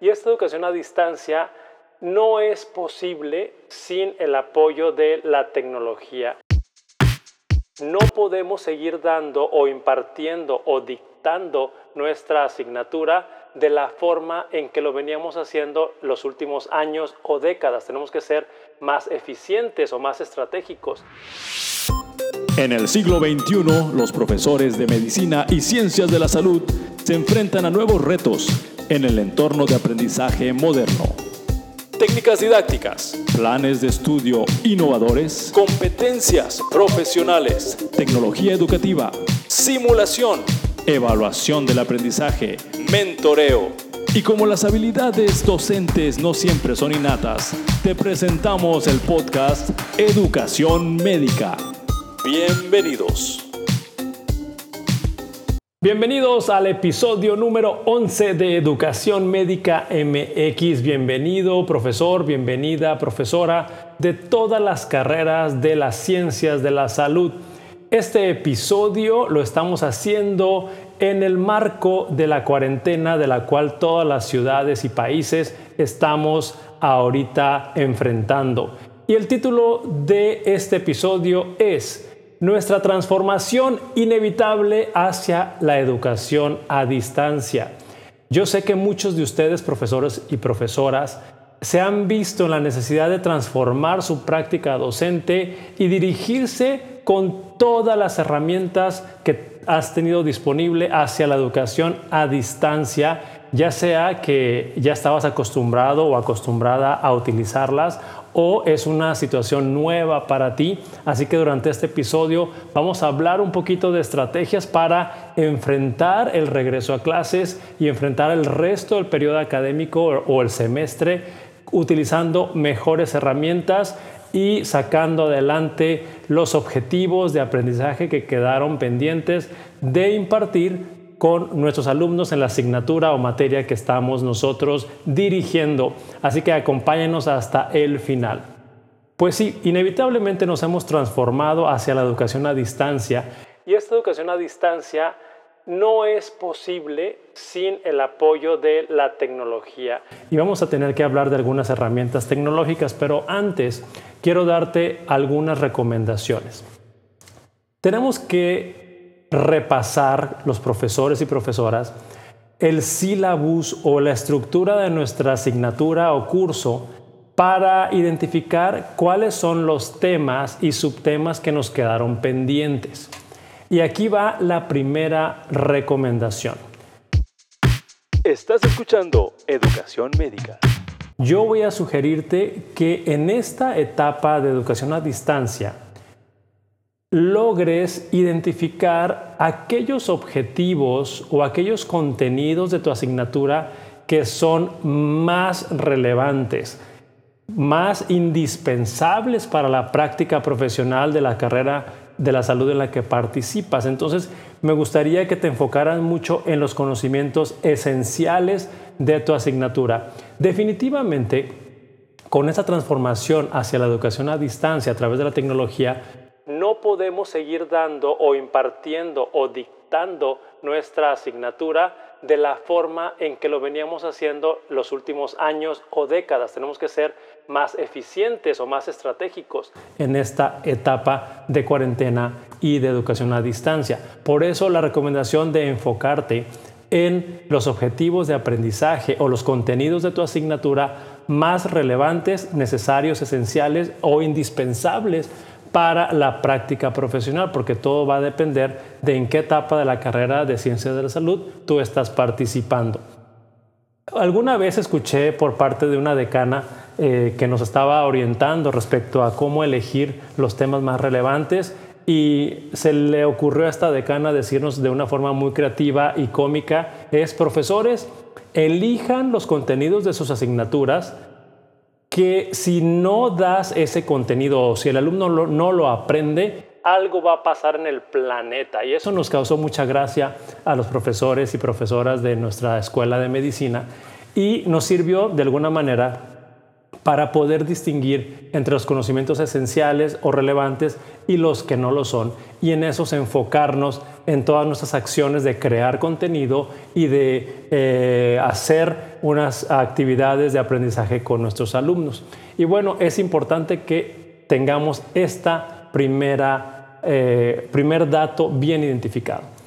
Y esta educación a distancia no es posible sin el apoyo de la tecnología. No podemos seguir dando o impartiendo o dictando nuestra asignatura de la forma en que lo veníamos haciendo los últimos años o décadas. Tenemos que ser más eficientes o más estratégicos. En el siglo XXI, los profesores de medicina y ciencias de la salud se enfrentan a nuevos retos en el entorno de aprendizaje moderno. Técnicas didácticas, planes de estudio innovadores, competencias profesionales, tecnología educativa, simulación, evaluación del aprendizaje, mentoreo. Y como las habilidades docentes no siempre son innatas, te presentamos el podcast Educación Médica. Bienvenidos. Bienvenidos al episodio número 11 de Educación Médica MX. Bienvenido profesor, bienvenida profesora de todas las carreras de las ciencias de la salud. Este episodio lo estamos haciendo en el marco de la cuarentena de la cual todas las ciudades y países estamos ahorita enfrentando. Y el título de este episodio es nuestra transformación inevitable hacia la educación a distancia. Yo sé que muchos de ustedes, profesores y profesoras, se han visto en la necesidad de transformar su práctica docente y dirigirse con todas las herramientas que has tenido disponible hacia la educación a distancia, ya sea que ya estabas acostumbrado o acostumbrada a utilizarlas o es una situación nueva para ti. Así que durante este episodio vamos a hablar un poquito de estrategias para enfrentar el regreso a clases y enfrentar el resto del periodo académico o el semestre utilizando mejores herramientas y sacando adelante los objetivos de aprendizaje que quedaron pendientes de impartir con nuestros alumnos en la asignatura o materia que estamos nosotros dirigiendo. Así que acompáñenos hasta el final. Pues sí, inevitablemente nos hemos transformado hacia la educación a distancia y esta educación a distancia no es posible sin el apoyo de la tecnología. Y vamos a tener que hablar de algunas herramientas tecnológicas, pero antes quiero darte algunas recomendaciones. Tenemos que repasar los profesores y profesoras el sílabus o la estructura de nuestra asignatura o curso para identificar cuáles son los temas y subtemas que nos quedaron pendientes. Y aquí va la primera recomendación. Estás escuchando Educación Médica. Yo voy a sugerirte que en esta etapa de educación a distancia, logres identificar aquellos objetivos o aquellos contenidos de tu asignatura que son más relevantes, más indispensables para la práctica profesional de la carrera de la salud en la que participas. Entonces, me gustaría que te enfocaras mucho en los conocimientos esenciales de tu asignatura. Definitivamente, con esa transformación hacia la educación a distancia a través de la tecnología, podemos seguir dando o impartiendo o dictando nuestra asignatura de la forma en que lo veníamos haciendo los últimos años o décadas. Tenemos que ser más eficientes o más estratégicos en esta etapa de cuarentena y de educación a distancia. Por eso la recomendación de enfocarte en los objetivos de aprendizaje o los contenidos de tu asignatura más relevantes, necesarios, esenciales o indispensables para la práctica profesional, porque todo va a depender de en qué etapa de la carrera de ciencias de la salud tú estás participando. Alguna vez escuché por parte de una decana eh, que nos estaba orientando respecto a cómo elegir los temas más relevantes y se le ocurrió a esta decana decirnos de una forma muy creativa y cómica, es profesores, elijan los contenidos de sus asignaturas que si no das ese contenido o si el alumno no lo aprende, algo va a pasar en el planeta. Y eso nos causó mucha gracia a los profesores y profesoras de nuestra escuela de medicina y nos sirvió de alguna manera para poder distinguir entre los conocimientos esenciales o relevantes y los que no lo son. Y en esos enfocarnos en todas nuestras acciones de crear contenido y de eh, hacer unas actividades de aprendizaje con nuestros alumnos. Y bueno, es importante que tengamos esta primera, eh, primer dato bien identificado.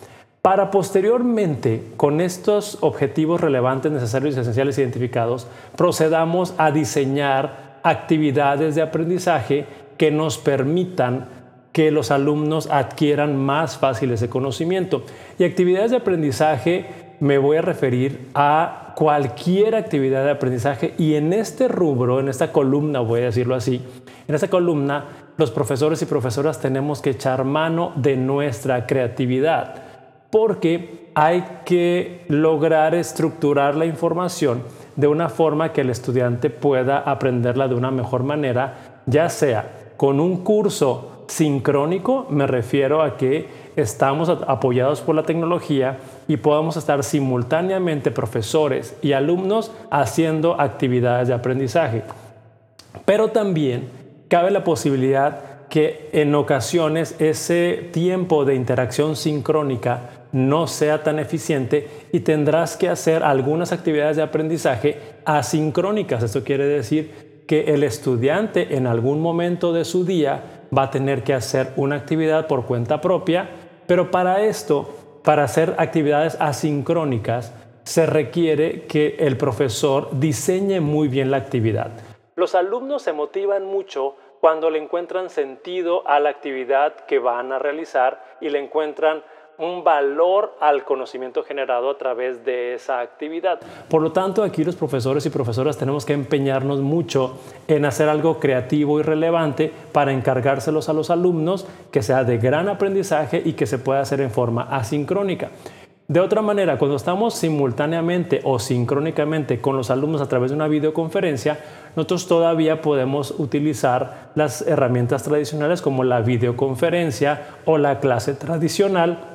Para posteriormente, con estos objetivos relevantes, necesarios y esenciales identificados, procedamos a diseñar actividades de aprendizaje que nos permitan que los alumnos adquieran más fácil ese conocimiento. Y actividades de aprendizaje me voy a referir a cualquier actividad de aprendizaje y en este rubro, en esta columna, voy a decirlo así, en esta columna los profesores y profesoras tenemos que echar mano de nuestra creatividad porque hay que lograr estructurar la información de una forma que el estudiante pueda aprenderla de una mejor manera, ya sea con un curso sincrónico, me refiero a que estamos apoyados por la tecnología y podamos estar simultáneamente profesores y alumnos haciendo actividades de aprendizaje. Pero también cabe la posibilidad que en ocasiones ese tiempo de interacción sincrónica no sea tan eficiente y tendrás que hacer algunas actividades de aprendizaje asincrónicas. Esto quiere decir que el estudiante en algún momento de su día va a tener que hacer una actividad por cuenta propia, pero para esto, para hacer actividades asincrónicas, se requiere que el profesor diseñe muy bien la actividad. Los alumnos se motivan mucho cuando le encuentran sentido a la actividad que van a realizar y le encuentran un valor al conocimiento generado a través de esa actividad. Por lo tanto, aquí los profesores y profesoras tenemos que empeñarnos mucho en hacer algo creativo y relevante para encargárselos a los alumnos que sea de gran aprendizaje y que se pueda hacer en forma asincrónica. De otra manera, cuando estamos simultáneamente o sincrónicamente con los alumnos a través de una videoconferencia, nosotros todavía podemos utilizar las herramientas tradicionales como la videoconferencia o la clase tradicional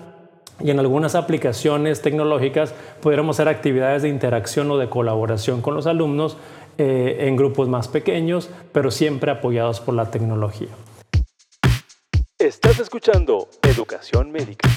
y en algunas aplicaciones tecnológicas pudiéramos hacer actividades de interacción o de colaboración con los alumnos eh, en grupos más pequeños, pero siempre apoyados por la tecnología. Estás escuchando Educación Médica.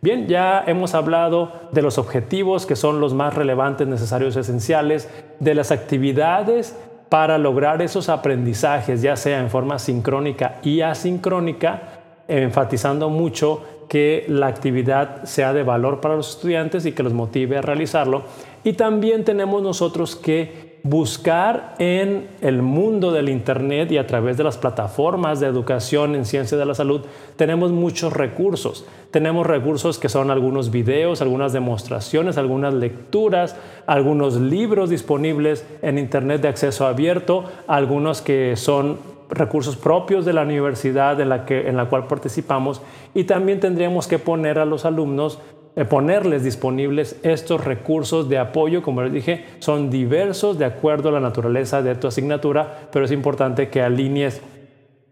Bien, ya hemos hablado de los objetivos que son los más relevantes, necesarios, esenciales, de las actividades para lograr esos aprendizajes, ya sea en forma sincrónica y asincrónica, enfatizando mucho que la actividad sea de valor para los estudiantes y que los motive a realizarlo. Y también tenemos nosotros que buscar en el mundo del Internet y a través de las plataformas de educación en ciencia de la salud, tenemos muchos recursos. Tenemos recursos que son algunos videos, algunas demostraciones, algunas lecturas, algunos libros disponibles en Internet de acceso abierto, algunos que son recursos propios de la universidad en la, que, en la cual participamos y también tendríamos que poner a los alumnos, eh, ponerles disponibles estos recursos de apoyo, como les dije, son diversos de acuerdo a la naturaleza de tu asignatura, pero es importante que alinees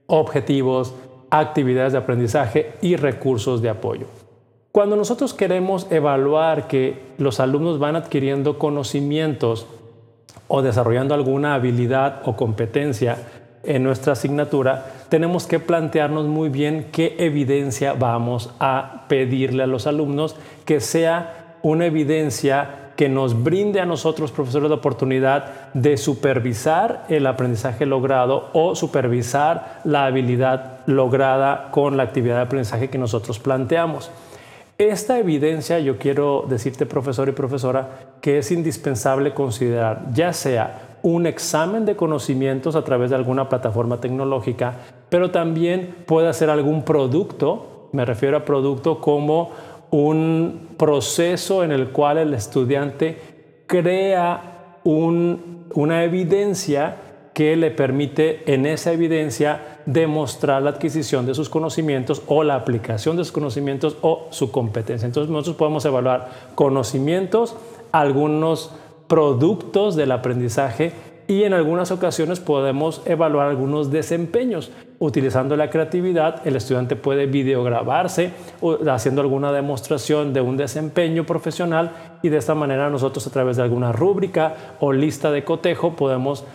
objetivos, actividades de aprendizaje y recursos de apoyo. Cuando nosotros queremos evaluar que los alumnos van adquiriendo conocimientos o desarrollando alguna habilidad o competencia, en nuestra asignatura, tenemos que plantearnos muy bien qué evidencia vamos a pedirle a los alumnos, que sea una evidencia que nos brinde a nosotros, profesores, la oportunidad de supervisar el aprendizaje logrado o supervisar la habilidad lograda con la actividad de aprendizaje que nosotros planteamos. Esta evidencia yo quiero decirte, profesor y profesora, que es indispensable considerar, ya sea un examen de conocimientos a través de alguna plataforma tecnológica, pero también puede ser algún producto, me refiero a producto como un proceso en el cual el estudiante crea una evidencia que le permite en esa evidencia demostrar la adquisición de sus conocimientos o la aplicación de sus conocimientos o su competencia. Entonces nosotros podemos evaluar conocimientos, algunos productos del aprendizaje y en algunas ocasiones podemos evaluar algunos desempeños. Utilizando la creatividad, el estudiante puede videograbarse haciendo alguna demostración de un desempeño profesional y de esta manera nosotros a través de alguna rúbrica o lista de cotejo podemos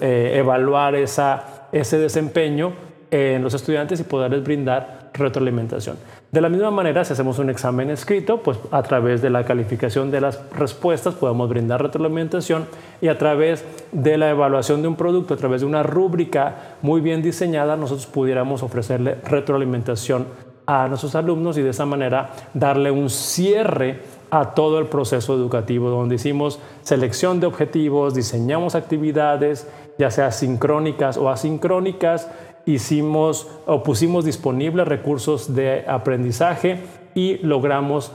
eh, evaluar ese desempeño en los estudiantes y poderles brindar retroalimentación. De la misma manera, si hacemos un examen escrito, pues a través de la calificación de las respuestas podemos brindar retroalimentación y a través de la evaluación de un producto, a través de una rúbrica muy bien diseñada, nosotros pudiéramos ofrecerle retroalimentación a nuestros alumnos y de esa manera darle un cierre a todo el proceso educativo, donde hicimos selección de objetivos, diseñamos actividades, ya sea sincrónicas o asincrónicas, hicimos o pusimos disponibles recursos de aprendizaje y logramos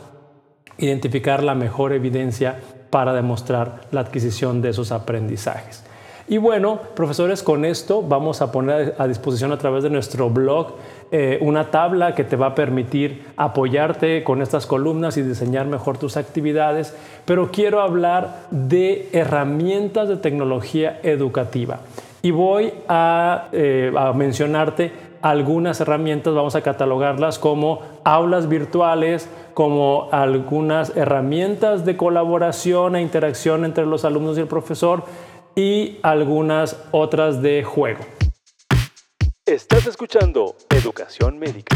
identificar la mejor evidencia para demostrar la adquisición de esos aprendizajes. Y bueno, profesores, con esto vamos a poner a disposición a través de nuestro blog eh, una tabla que te va a permitir apoyarte con estas columnas y diseñar mejor tus actividades, pero quiero hablar de herramientas de tecnología educativa y voy eh, a, mencionarte algunas herramientas, vamos a catalogarlas como aulas virtuales, como algunas herramientas de colaboración e interacción entre los alumnos y el profesor y algunas otras de juego. Estás escuchando Educación Médica.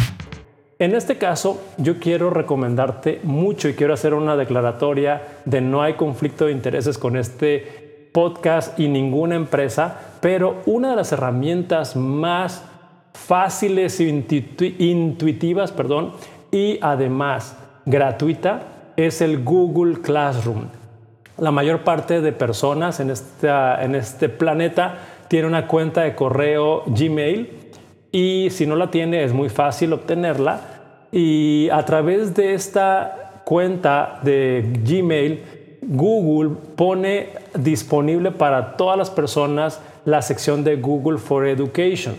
En este caso, yo quiero recomendarte mucho y quiero hacer una declaratoria de no hay conflicto de intereses con este podcast y ninguna empresa, pero una de las herramientas más fáciles e intuitivas perdón, y además gratuita es el Google Classroom. La mayor parte de personas en, en este planeta tiene una cuenta de correo Gmail y si no la tiene es muy fácil obtenerla y a través de esta cuenta de Gmail Google pone disponible para todas las personas la sección de Google for Education.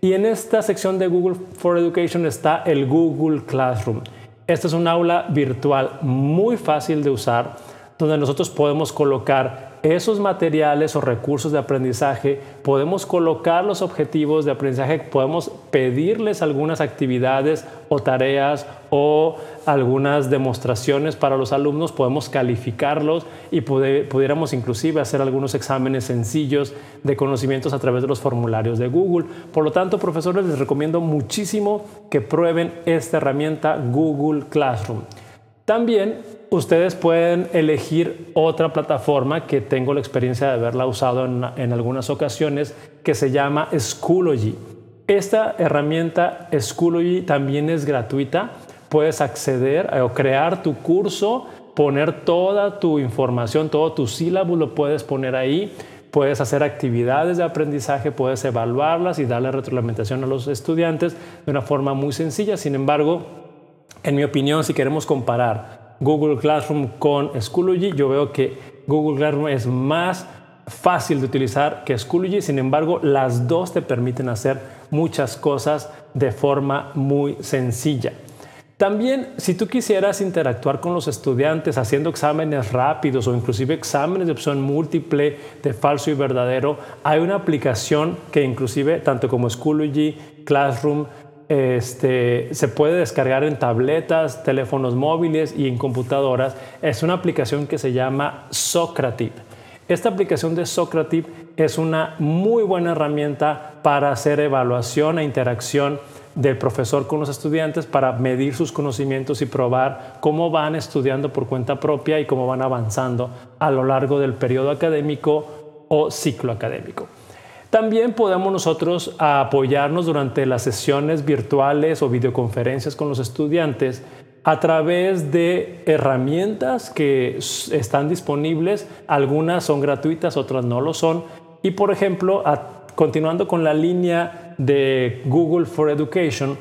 Y en esta sección de Google for Education está el Google Classroom. Esta es un aula virtual muy fácil de usar donde nosotros podemos colocar esos materiales o recursos de aprendizaje, podemos colocar los objetivos de aprendizaje, podemos pedirles algunas actividades o tareas o algunas demostraciones para los alumnos, podemos calificarlos y pudiéramos inclusive hacer algunos exámenes sencillos de conocimientos a través de los formularios de Google. Por lo tanto, profesores, les recomiendo muchísimo que prueben esta herramienta Google Classroom. También ustedes pueden elegir otra plataforma que tengo la experiencia de haberla usado en, algunas ocasiones que se llama Schoology. Esta herramienta Schoology también es gratuita. Puedes acceder o crear tu curso, poner toda tu información, todo tu sílabo lo puedes poner ahí. Puedes hacer actividades de aprendizaje, puedes evaluarlas y darle retroalimentación a los estudiantes de una forma muy sencilla. Sin embargo, en mi opinión, si queremos comparar Google Classroom con Schoology, yo veo que Google Classroom es más fácil de utilizar que Schoology, sin embargo, las dos te permiten hacer muchas cosas de forma muy sencilla. También, si tú quisieras interactuar con los estudiantes haciendo exámenes rápidos o inclusive exámenes de opción múltiple de falso y verdadero, hay una aplicación que inclusive tanto como Schoology, Classroom, este, se puede descargar en tabletas, teléfonos móviles y en computadoras. Es una aplicación que se llama Socrative. Esta aplicación de Socrative es una muy buena herramienta para hacer evaluación e interacción del profesor con los estudiantes para medir sus conocimientos y probar cómo van estudiando por cuenta propia y cómo van avanzando a lo largo del periodo académico o ciclo académico. También podemos nosotros apoyarnos durante las sesiones virtuales o videoconferencias con los estudiantes a través de herramientas que están disponibles. Algunas son gratuitas, otras no lo son. Y por ejemplo, continuando con la línea de Google for Education,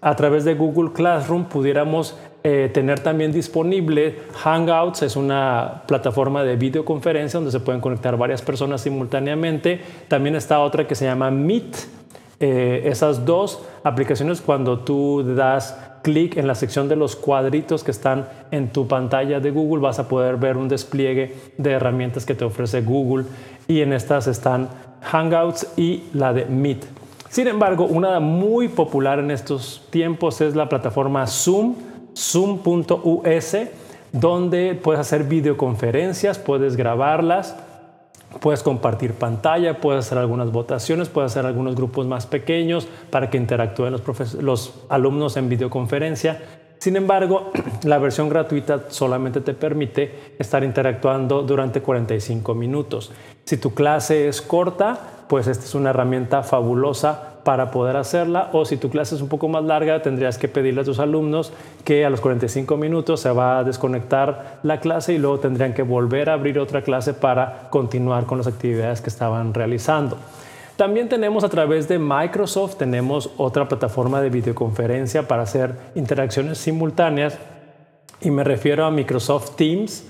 a través de Google Classroom pudiéramos eh, tener también disponible Hangouts, es una plataforma de videoconferencia donde se pueden conectar varias personas simultáneamente. También está otra que se llama Meet. Eh, esas dos aplicaciones, cuando tú das clic en la sección de los cuadritos que están en tu pantalla de Google, vas a poder ver un despliegue de herramientas que te ofrece Google y en estas están Hangouts y la de Meet. Sin embargo, una muy popular en estos tiempos es la plataforma Zoom, zoom.us, donde puedes hacer videoconferencias, puedes grabarlas Puedes compartir pantalla, puedes hacer algunas votaciones, puedes hacer algunos grupos más pequeños para que interactúen los, los alumnos en videoconferencia. Sin embargo, la versión gratuita solamente te permite estar interactuando durante 45 minutos. Si tu clase es corta, pues esta es una herramienta fabulosa para poder hacerla o si tu clase es un poco más larga tendrías que pedirle a tus alumnos que a los 45 minutos se va a desconectar la clase y luego tendrían que volver a abrir otra clase para continuar con las actividades que estaban realizando. También tenemos a través de Microsoft, tenemos otra plataforma de videoconferencia para hacer interacciones simultáneas y me refiero a Microsoft Teams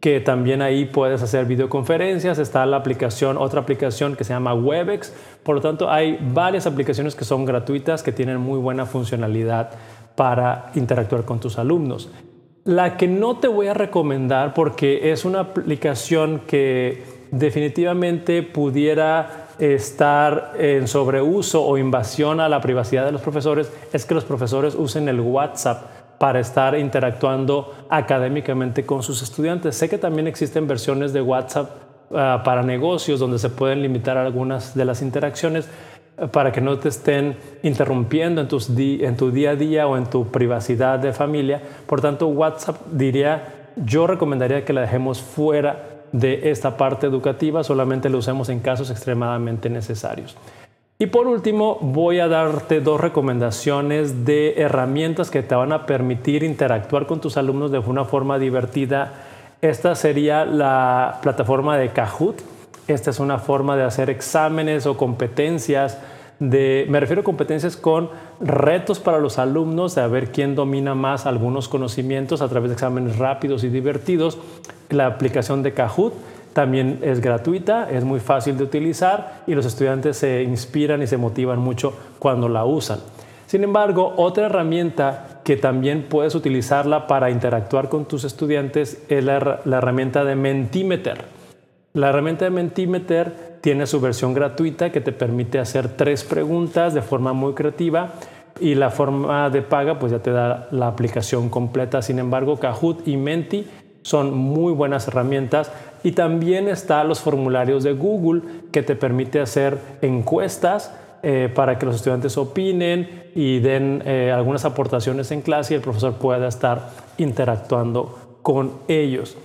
que también ahí puedes hacer videoconferencias, está la aplicación, otra aplicación que se llama Webex, por lo tanto hay varias aplicaciones que son gratuitas que tienen muy buena funcionalidad para interactuar con tus alumnos. La que no te voy a recomendar porque es una aplicación que definitivamente pudiera estar en sobreuso o invasión a la privacidad de los profesores es que los profesores usen el WhatsApp para estar interactuando académicamente con sus estudiantes. Sé que también existen versiones de WhatsApp ah, para negocios donde se pueden limitar algunas de las interacciones eh, para que no te estén interrumpiendo en, en tu día a día o en tu privacidad de familia. Por tanto, WhatsApp diría, yo recomendaría que la dejemos fuera de esta parte educativa, solamente lo usemos en casos extremadamente necesarios. Y por último, voy a darte dos recomendaciones de herramientas que te van a permitir interactuar con tus alumnos de una forma divertida. Esta sería la plataforma de Kahoot. Esta es una forma de hacer exámenes o competencias. De, me refiero a competencias con retos para los alumnos de ver quién domina más algunos conocimientos a través de exámenes rápidos y divertidos. La aplicación de Kahoot también es gratuita, es muy fácil de utilizar y los estudiantes se inspiran y se motivan mucho cuando la usan. Sin embargo, otra herramienta que también puedes utilizarla para interactuar con tus estudiantes es la, herramienta de Mentimeter. La herramienta de Mentimeter tiene su versión gratuita que te permite hacer tres preguntas de forma muy creativa y la forma de paga pues ya te da la aplicación completa. Sin embargo, Kahoot y Menti son muy buenas herramientas y también están los formularios de Google que te permite hacer encuestas eh, para que los estudiantes opinen y den eh, algunas aportaciones en clase y el profesor pueda estar interactuando con ellos.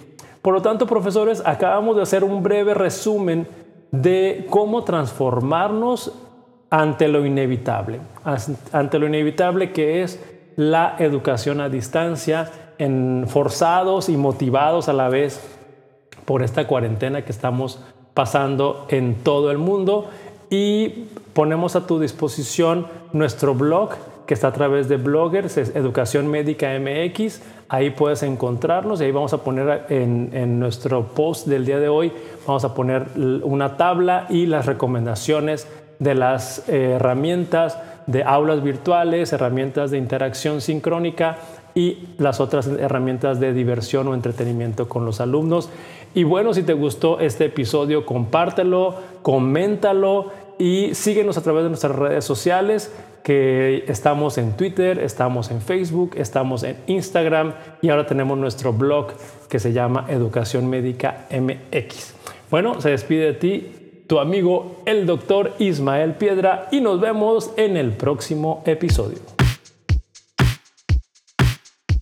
Por lo tanto, profesores, acabamos de hacer un breve resumen de cómo transformarnos ante lo inevitable, ante lo inevitable que es la educación a distancia, en forzados y motivados a la vez por esta cuarentena que estamos pasando en todo el mundo y ponemos a tu disposición nuestro blog que está a través de bloggers, es Educación Médica MX. Ahí puedes encontrarnos y ahí vamos a poner en, en, nuestro post del día de hoy, vamos a poner una tabla y las recomendaciones de las eh, herramientas de aulas virtuales, herramientas de interacción sincrónica y las otras herramientas de diversión o entretenimiento con los alumnos. Y bueno, si te gustó este episodio, compártelo, coméntalo y síguenos a través de nuestras redes sociales que estamos en Twitter, estamos en Facebook, estamos en Instagram y ahora tenemos nuestro blog que se llama Educación Médica MX. Bueno, se despide de ti tu amigo el doctor Ismael Piedra y nos vemos en el próximo episodio.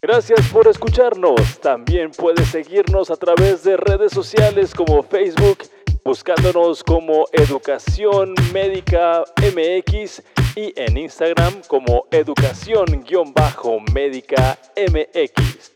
Gracias por escucharnos. También puedes seguirnos a través de redes sociales como Facebook, buscándonos como Educación Médica MX y en Instagram como Educación-Médica MX.